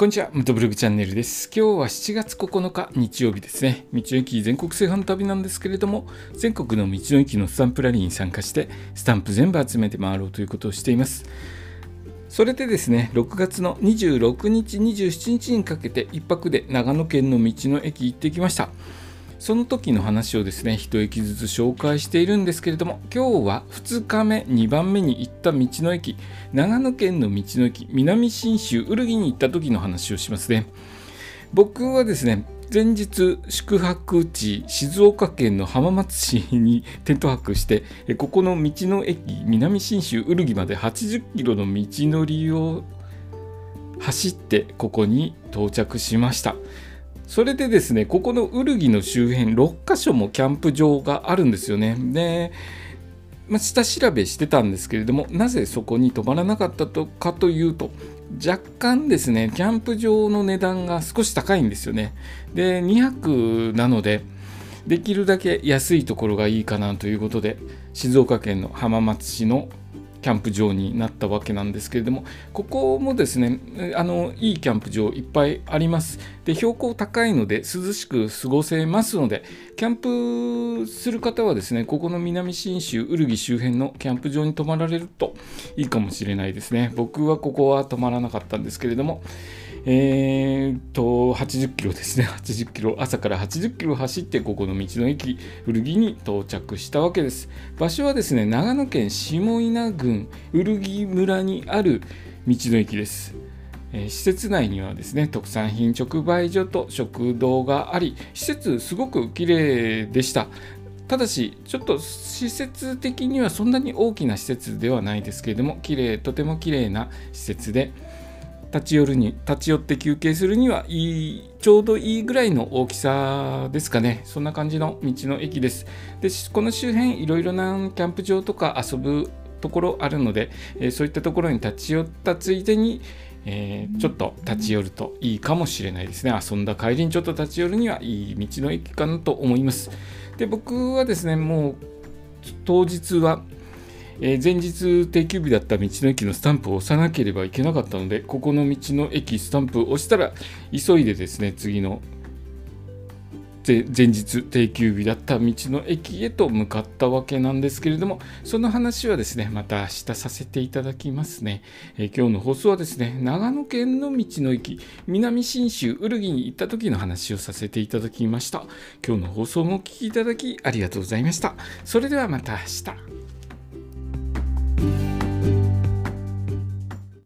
こんにちは、ムトブログチャンネルです。今日は7月9日日曜日ですね。道の駅全国制覇の旅なんですけれども、全国の道の駅のスタンプラリーに参加して、スタンプ全部集めて回ろうということをしています。それでですね、6月の26日、27日にかけて1泊で長野県の道の駅行ってきました。その時の話をですね一駅ずつ紹介しているんですけれども今日は2日目2番目に行った道の駅長野県の道の駅南信州ウルギに行った時の話をしますね。僕はですね前日宿泊地静岡県の浜松市にテント泊してここの道の駅南信州ウルギまで80キロの道のりを走ってここに到着しました。それでですね、ここのウルギの周辺、6カ所もキャンプ場があるんですよね。で、まあ、下調べしてたんですけれども、なぜそこに泊まらなかったとかというと、若干ですね、キャンプ場の値段が少し高いんですよね。で、2泊なので、できるだけ安いところがいいかなということで、静岡県の浜松市のキャンプ場になったわけなんですけれどもここもですねあのいいキャンプ場いっぱいあります。で標高高いので涼しく過ごせますのでキャンプする方はですねここの南信州ウルギ周辺のキャンプ場に泊まられるといいかもしれないですね。僕はここは泊まらなかったんですけれどもえー、と80キロですね。80キロ。朝から80キロ走ってここの道の駅古着に到着したわけです。場所はですね長野県下稲郡古着村にある道の駅です。え施設内にはですね特産品直売所と食堂があり施設すごく綺麗でした。ただしちょっと施設的にはそんなに大きな施設ではないですけれども綺麗とても綺麗な施設で立ち寄るに立ち寄って休憩するにはいいちょうどいいぐらいの大きさですかね。そんな感じの道の駅です。でこの周辺いろいろなキャンプ場とか遊ぶところあるので、えー、そういったところに立ち寄ったついでに、えー、ちょっと立ち寄るといいかもしれないですね。遊んだ帰りにちょっと立ち寄るにはいい道の駅かなと思います。で僕はですねもう当日はえー、前日定休日だった道の駅のスタンプを押さなければいけなかったので、ここの道の駅スタンプを押したら、急いでですね、次の前日定休日だった道の駅へと向かったわけなんですけれども、その話はですね、また明日させていただきますね。えー、今日の放送はですね、長野県の道の駅、南信州ウルギに行った時の話をさせていただきました。今日の放送もお聴きいただきありがとうございました。それではまた明日。